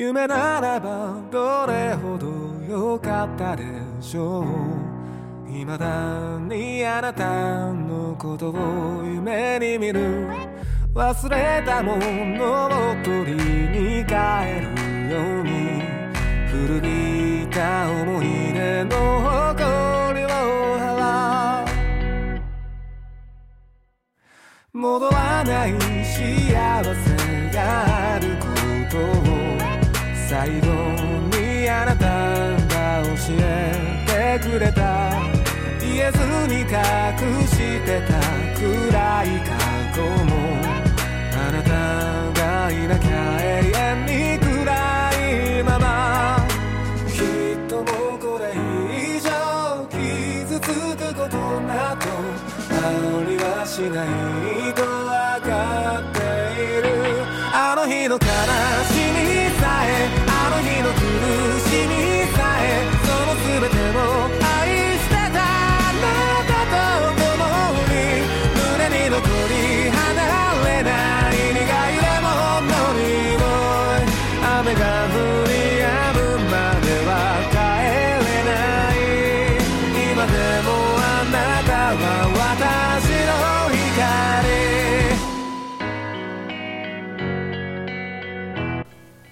夢ならばどれほど良かったでしょう未だにあなたのことを夢に見る忘れたものを取りに帰るように古びた思い出の誇りを払う戻らない幸せがあることを最後にあなたが教えてくれた言えずに隠してた暗い過去もあなたがいなきゃ永遠に暗いままきっともうこれ以上傷つくことなどありはしない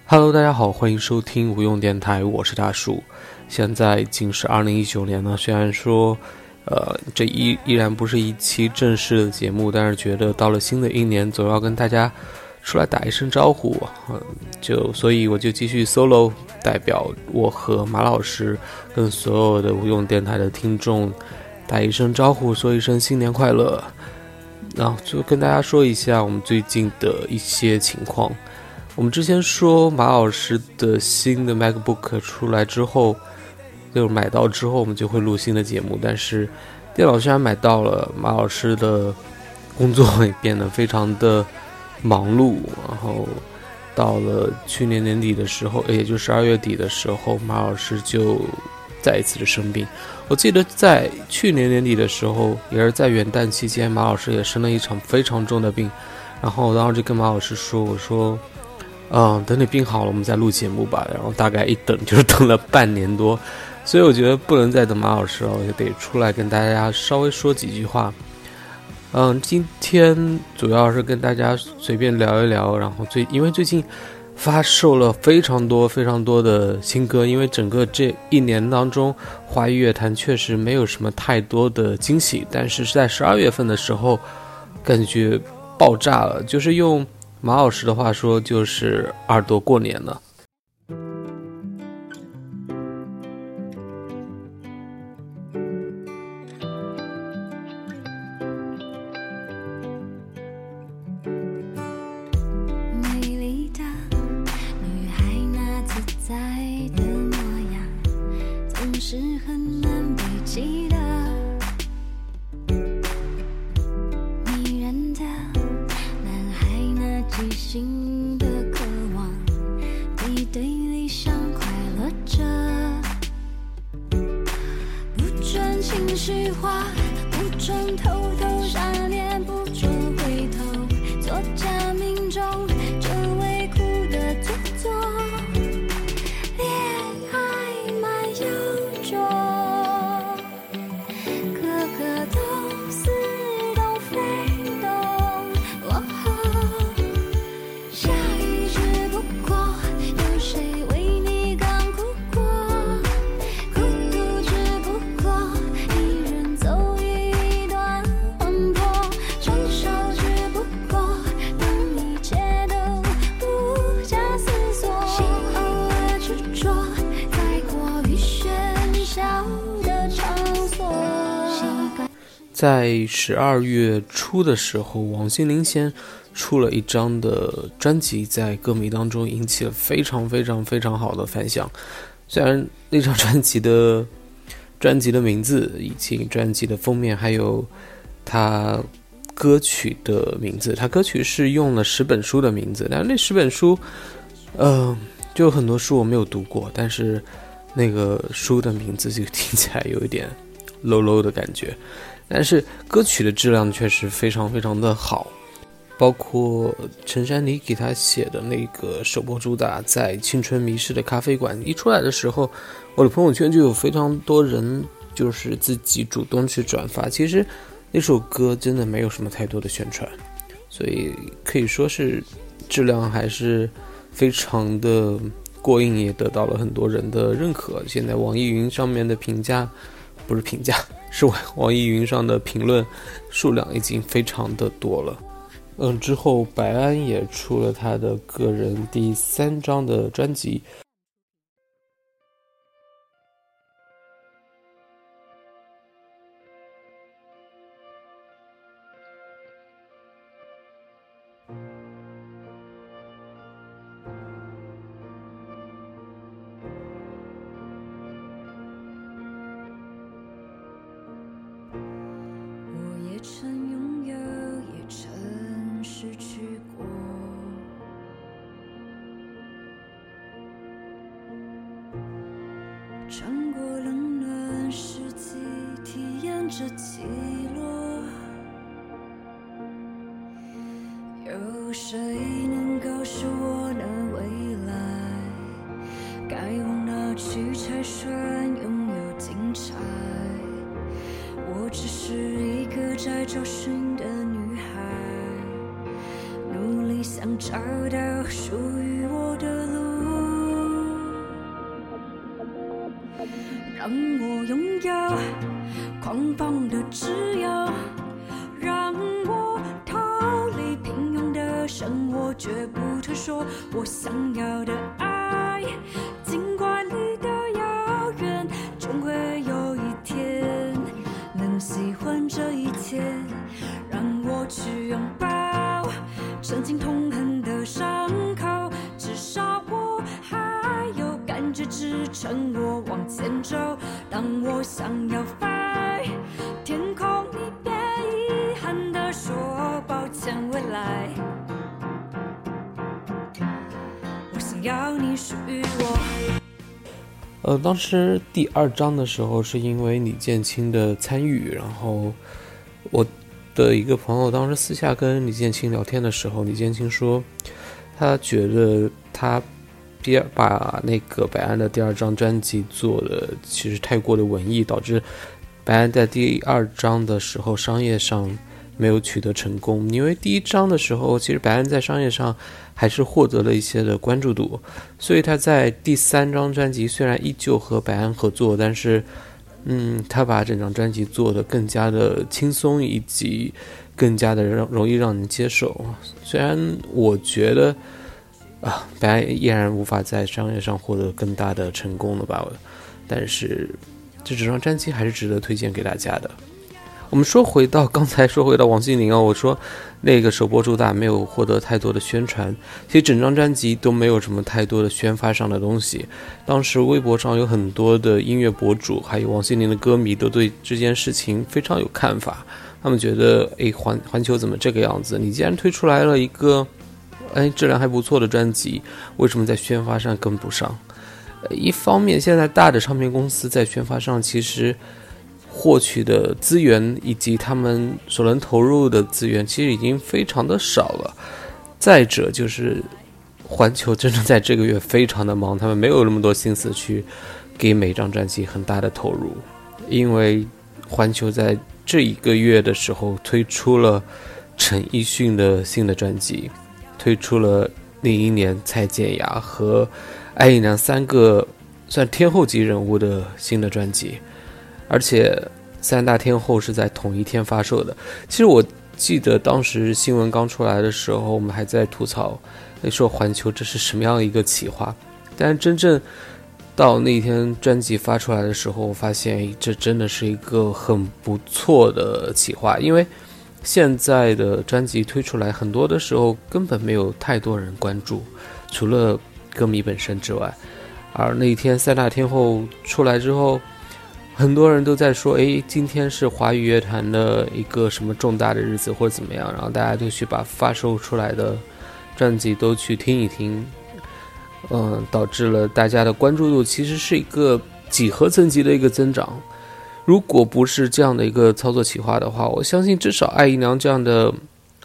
Hello，大家好，欢迎收听无用电台，我是大树。现在已经是二零一九年了，虽然说，呃，这依依然不是一期正式的节目，但是觉得到了新的一年，总要跟大家出来打一声招呼，嗯，就所以我就继续 solo，代表我和马老师跟所有的无用电台的听众打一声招呼，说一声新年快乐。然后就跟大家说一下我们最近的一些情况。我们之前说马老师的新的 MacBook 出来之后，就是买到之后，我们就会录新的节目。但是电脑虽然买到了，马老师的工作也变得非常的忙碌。然后到了去年年底的时候，也就十二月底的时候，马老师就再一次的生病。我记得在去年年底的时候，也是在元旦期间，马老师也生了一场非常重的病。然后我当时就跟马老师说：“我说。”嗯，等你病好了，我们再录节目吧。然后大概一等就是 等了半年多，所以我觉得不能再等马老师了，我就得出来跟大家稍微说几句话。嗯，今天主要是跟大家随便聊一聊，然后最因为最近发售了非常多非常多的新歌，因为整个这一年当中，华语乐坛确实没有什么太多的惊喜，但是是在十二月份的时候，感觉爆炸了，就是用。马老师的话说，就是耳朵过年了。在十二月初的时候，王心凌先出了一张的专辑，在歌迷当中引起了非常非常非常好的反响。虽然那张专辑的专辑的名字以及专辑的封面，还有他歌曲的名字，他歌曲是用了十本书的名字，但是那十本书，呃，就很多书我没有读过，但是那个书的名字就听起来有一点 low low 的感觉。但是歌曲的质量确实非常非常的好。包括陈珊妮给他写的那个首播主打《在青春迷失的咖啡馆》一出来的时候，我的朋友圈就有非常多人就是自己主动去转发。其实那首歌真的没有什么太多的宣传，所以可以说是质量还是非常的过硬，也得到了很多人的认可。现在网易云上面的评价不是评价，是网网易云上的评论数量已经非常的多了。嗯，之后白安也出了他的个人第三张的专辑。在找寻的女孩，努力想找到属于我的路。让我拥有狂放的自由，让我逃离平庸的生活，绝不退缩我想要的呃，当时第二章的时候，是因为李建清的参与，然后我的一个朋友当时私下跟李建清聊天的时候，李建清说，他觉得他第二把那个白安的第二张专辑做的其实太过的文艺，导致白安在第二章的时候商业上没有取得成功。因为第一章的时候，其实白安在商业上还是获得了一些的关注度，所以他在第三张专辑虽然依旧和白安合作，但是，嗯，他把整张专辑做得更加的轻松，以及更加的让容易让人接受。虽然我觉得啊，白安依然无法在商业上获得更大的成功了吧，但是这整张专辑还是值得推荐给大家的。我们说回到刚才说回到王心凌啊，我说那个首播主打没有获得太多的宣传，其实整张专辑都没有什么太多的宣发上的东西。当时微博上有很多的音乐博主，还有王心凌的歌迷都对这件事情非常有看法。他们觉得，哎，环环球怎么这个样子？你既然推出来了一个，哎，质量还不错的专辑，为什么在宣发上跟不上？一方面，现在大的唱片公司在宣发上其实。获取的资源以及他们所能投入的资源，其实已经非常的少了。再者就是，环球真的在这个月非常的忙，他们没有那么多心思去给每张专辑很大的投入，因为环球在这一个月的时候推出了陈奕迅的新的专辑，推出了另一年蔡健雅和艾怡良三个算天后级人物的新的专辑。而且三大天后是在同一天发售的。其实我记得当时新闻刚出来的时候，我们还在吐槽，说环球这是什么样一个企划。但真正到那一天专辑发出来的时候，我发现这真的是一个很不错的企划，因为现在的专辑推出来，很多的时候根本没有太多人关注，除了歌迷本身之外。而那一天三大天后出来之后，很多人都在说，诶，今天是华语乐坛的一个什么重大的日子，或者怎么样，然后大家都去把发售出来的专辑都去听一听，嗯，导致了大家的关注度其实是一个几何层级的一个增长。如果不是这样的一个操作企划的话，我相信至少艾怡良这样的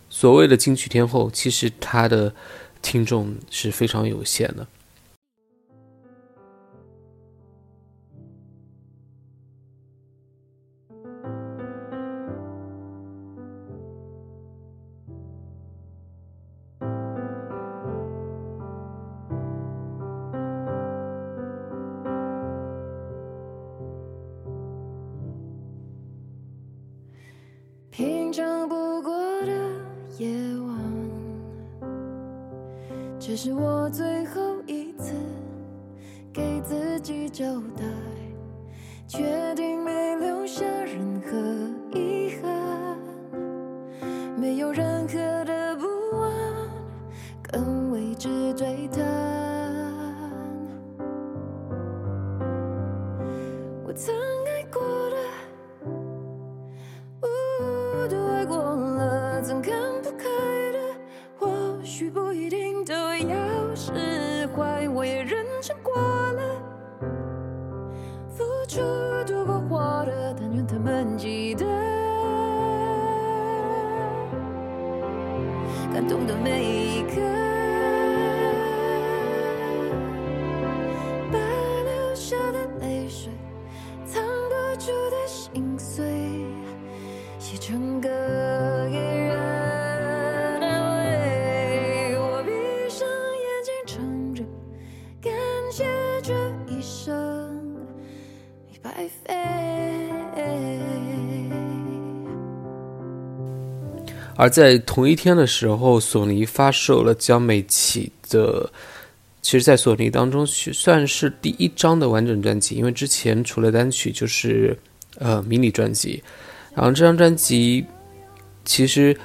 所谓的金曲天后，其实她的听众是非常有限的。长不过的夜晚，这是我最后一次给自己交代，出多过火的，但愿他们记得，感动的每一刻。而在同一天的时候，索尼发售了江美琪的，其实，在索尼当中算是第一张的完整专辑，因为之前除了单曲就是呃迷你专辑，然后这张专辑其实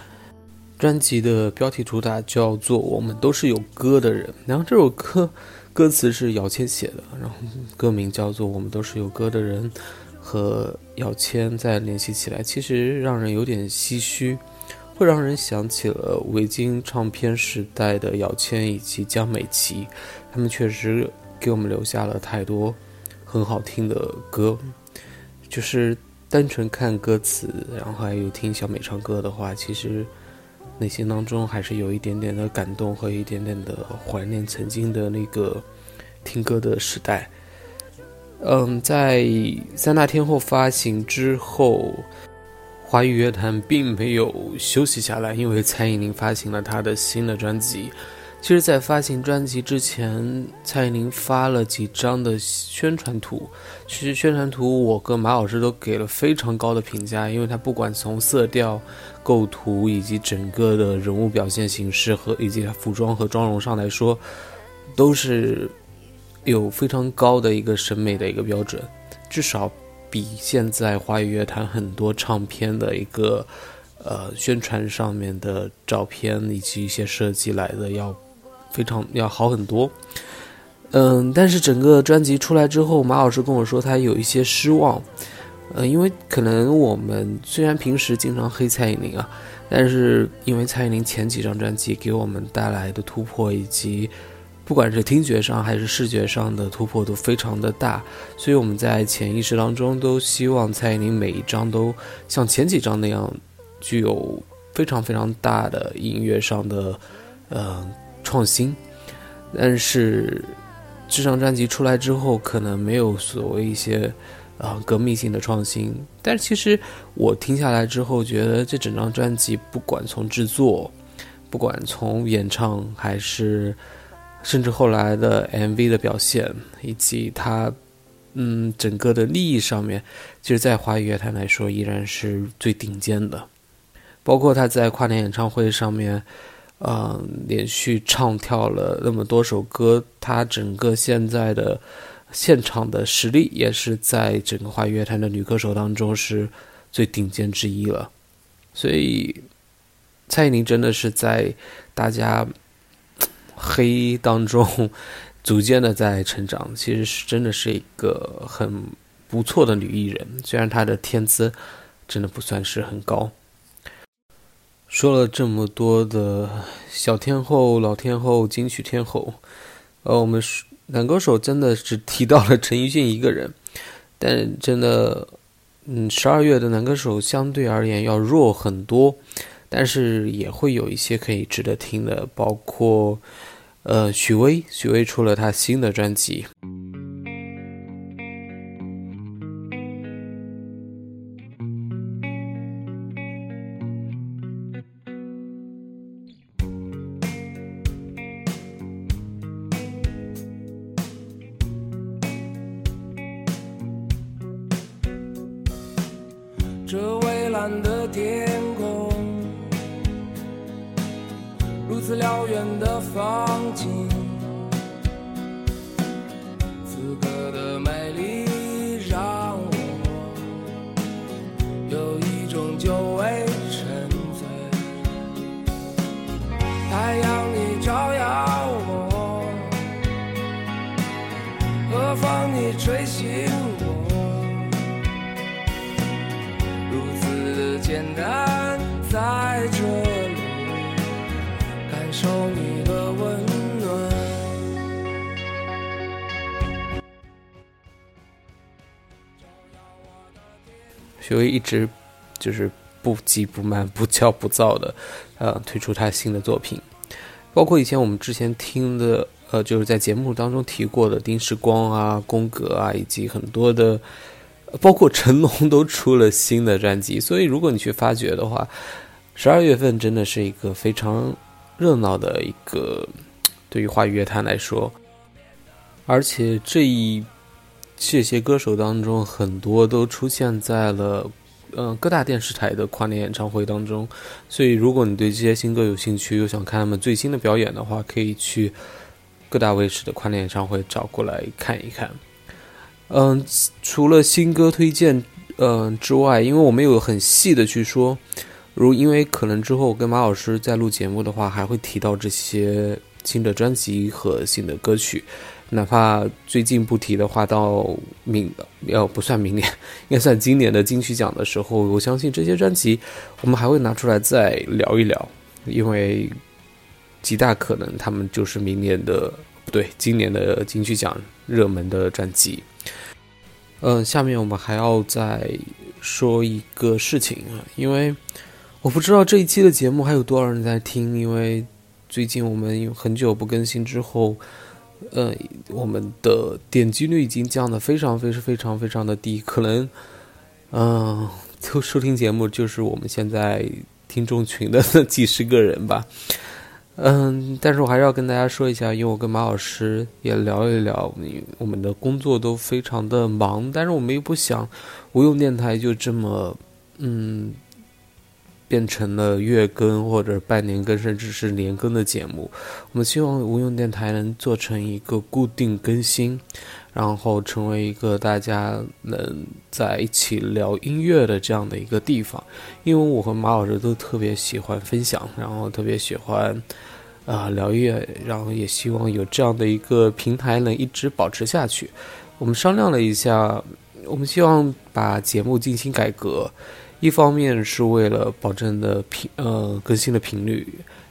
专辑的标题主打叫做《我们都是有歌的人》，然后这首歌歌词是姚谦写的，然后歌名叫做《我们都是有歌的人》，和姚谦再联系起来，其实让人有点唏嘘。会让人想起了维京唱片时代的姚谦以及江美琪，他们确实给我们留下了太多很好听的歌。就是单纯看歌词，然后还有听小美唱歌的话，其实内心当中还是有一点点的感动和一点点的怀念曾经的那个听歌的时代。嗯，在三大天后发行之后。华语乐坛并没有休息下来，因为蔡依林发行了她的新的专辑。其实，在发行专辑之前，蔡依林发了几张的宣传图。其实，宣传图我跟马老师都给了非常高的评价，因为它不管从色调、构图以及整个的人物表现形式和以及服装和妆容上来说，都是有非常高的一个审美的一个标准，至少。比现在华语乐坛很多唱片的一个呃宣传上面的照片以及一些设计来的要非常要好很多。嗯，但是整个专辑出来之后，马老师跟我说他有一些失望。呃，因为可能我们虽然平时经常黑蔡依林啊，但是因为蔡依林前几张专辑给我们带来的突破以及。不管是听觉上还是视觉上的突破都非常的大，所以我们在潜意识当中都希望蔡依林每一张都像前几张那样，具有非常非常大的音乐上的呃创新。但是这张专辑出来之后，可能没有所谓一些啊革命性的创新。但其实我听下来之后，觉得这整张专辑不管从制作，不管从演唱还是。甚至后来的 MV 的表现，以及他，嗯，整个的利益上面，其实，在华语乐坛来说，依然是最顶尖的。包括他在跨年演唱会上面，嗯，连续唱跳了那么多首歌，他整个现在的现场的实力，也是在整个华语乐坛的女歌手当中是最顶尖之一了。所以，蔡依林真的是在大家。黑当中，逐渐的在成长，其实是真的是一个很不错的女艺人。虽然她的天资真的不算是很高。说了这么多的小天后、老天后、金曲天后，呃，我们男歌手真的只提到了陈奕迅一个人，但真的，嗯，十二月的男歌手相对而言要弱很多。但是也会有一些可以值得听的，包括呃许巍，许巍出了他新的专辑。醒我。如此简单，在这里感受你的温暖。许巍一直就是不急不慢、不骄不躁的，呃，推出他新的作品，包括以前我们之前听的，呃，就是在节目当中提过的丁世光啊、宫格啊，以及很多的，包括成龙都出了新的专辑，所以如果你去发掘的话，十二月份真的是一个非常热闹的一个，对于华语乐坛来说，而且这一这些歌手当中，很多都出现在了呃各大电视台的跨年演唱会当中。所以，如果你对这些新歌有兴趣，又想看他们最新的表演的话，可以去各大卫视的跨年演唱会找过来看一看。嗯，除了新歌推荐嗯之外，因为我没有很细的去说，如因为可能之后跟马老师在录节目的话，还会提到这些新的专辑和新的歌曲。哪怕最近不提的话，到明要不算明年，应该算今年的金曲奖的时候，我相信这些专辑我们还会拿出来再聊一聊，因为极大可能他们就是明年的不对，今年的金曲奖热门的专辑。嗯，下面我们还要再说一个事情啊，因为我不知道这一期的节目还有多少人在听，因为最近我们有很久不更新之后，呃，我们的点击率已经降得非常非常非常非常的低，可能，嗯、就收听节目就是我们现在听众群的 几十个人吧。嗯，但是我还是要跟大家说一下，因为我跟马老师也聊一聊，我们的工作都非常的忙，但是我们又不想无用电台就这么，嗯，变成了月更或者半年更，甚至是年更的节目。我们希望无用电台能做成一个固定更新，然后成为一个大家能在一起聊音乐的这样的一个地方。因为我和马老师都特别喜欢分享，然后特别喜欢。啊、聊音乐，然后也希望有这样的一个平台能一直保持下去。我们商量了一下，我们希望把节目进行改革，一方面是为了保证的频呃更新的频率，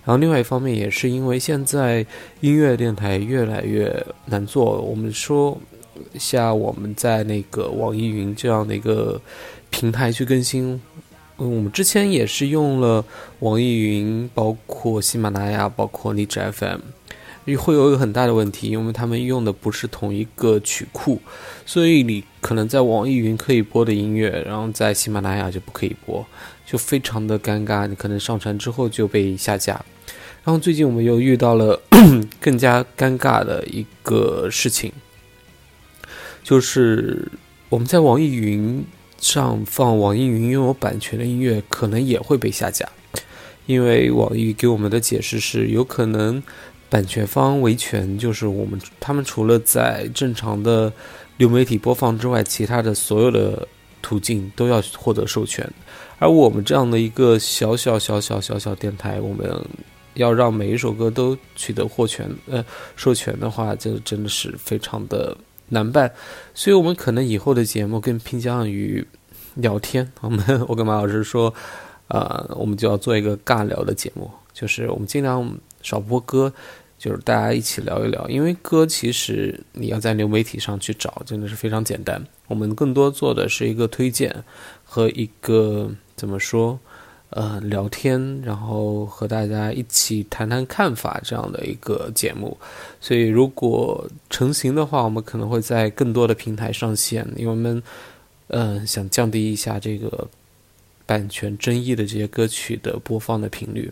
然后另外一方面也是因为现在音乐电台越来越难做。我们说下我们在那个网易云这样的一个平台去更新。嗯，我们之前也是用了网易云，包括喜马拉雅，包括荔枝 FM，会有一个很大的问题，因为他们用的不是同一个曲库，所以你可能在网易云可以播的音乐，然后在喜马拉雅就不可以播，就非常的尴尬。你可能上传之后就被下架。然后最近我们又遇到了 更加尴尬的一个事情，就是我们在网易云。上放网易云拥有版权的音乐，可能也会被下架，因为网易给我们的解释是，有可能版权方维权，就是我们他们除了在正常的流媒体播放之外，其他的所有的途径都要获得授权，而我们这样的一个小小小小小小电台，我们要让每一首歌都取得获权呃授权的话，这真的是非常的。难办，所以我们可能以后的节目更偏向于聊天。我们 我跟马老师说，呃，我们就要做一个尬聊的节目，就是我们尽量少播歌，就是大家一起聊一聊。因为歌其实你要在流媒体上去找，真的是非常简单。我们更多做的是一个推荐和一个怎么说，呃聊天，然后和大家一起谈谈看法这样的一个节目。所以如果成型的话，我们可能会在更多的平台上线，因为我们嗯、呃想降低一下这个版权争议的这些歌曲的播放的频率。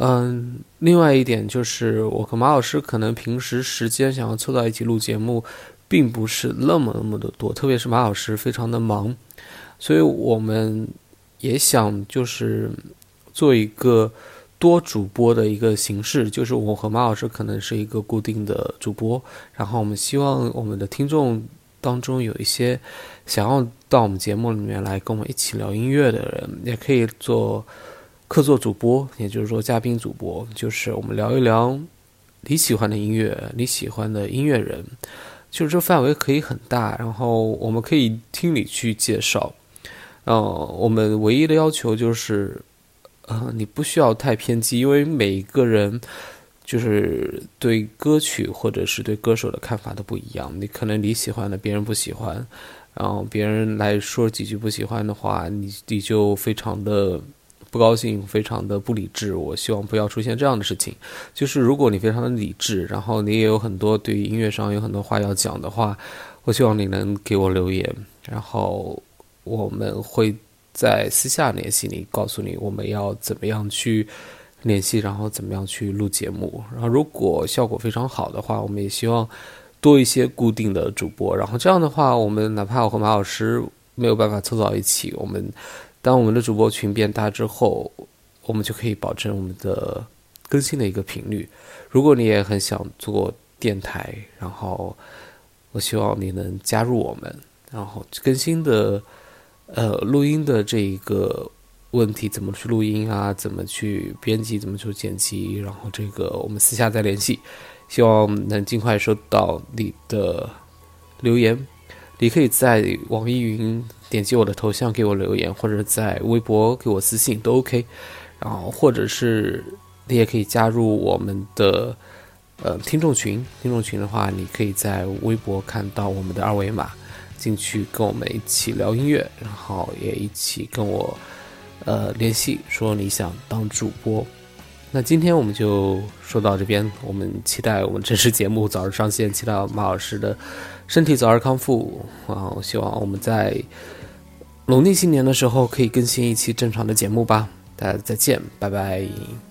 嗯，另外一点就是，我和马老师可能平时时间想要凑到一起录节目，并不是那么那么的多，特别是马老师非常的忙，所以我们也想就是做一个多主播的一个形式，就是我和马老师可能是一个固定的主播，然后我们希望我们的听众当中有一些想要到我们节目里面来跟我们一起聊音乐的人，也可以做客座主播，也就是说嘉宾主播，就是我们聊一聊你喜欢的音乐，你喜欢的音乐人，就是这范围可以很大，然后我们可以听你去介绍。呃，我们唯一的要求就是，呃，你不需要太偏激，因为每一个人就是对歌曲或者是对歌手的看法都不一样。你可能你喜欢的，别人不喜欢，然后别人来说几句不喜欢的话，你你就非常的不高兴，非常的不理智。我希望不要出现这样的事情。就是如果你非常的理智，然后你也有很多对音乐上有很多话要讲的话，我希望你能给我留言，然后我们会在私下联系你，告诉你我们要怎么样去联系，然后怎么样去录节目。然后如果效果非常好的话，我们也希望多一些固定的主播。然后这样的话，我们哪怕我和马老师没有办法凑到一起，我们当我们的主播群变大之后，我们就可以保证我们的更新的一个频率。如果你也很想做电台，然后我希望你能加入我们，然后更新的呃录音的这一个问题，怎么去录音啊，怎么去编辑，怎么去剪辑，然后这个我们私下再联系，希望能尽快收到你的留言。你可以在网易云点击我的头像给我留言，或者在微博给我私信都 OK。然后或者是你也可以加入我们的呃听众群，听众群的话，你可以在微博看到我们的二维码，进去跟我们一起聊音乐，然后也一起跟我呃联系，说你想当主播。那今天我们就说到这边，我们期待我们正式节目早日上线，期待马老师的身体早日康复啊！我希望我们在农历新年的时候可以更新一期正常的节目吧。大家再见，拜拜。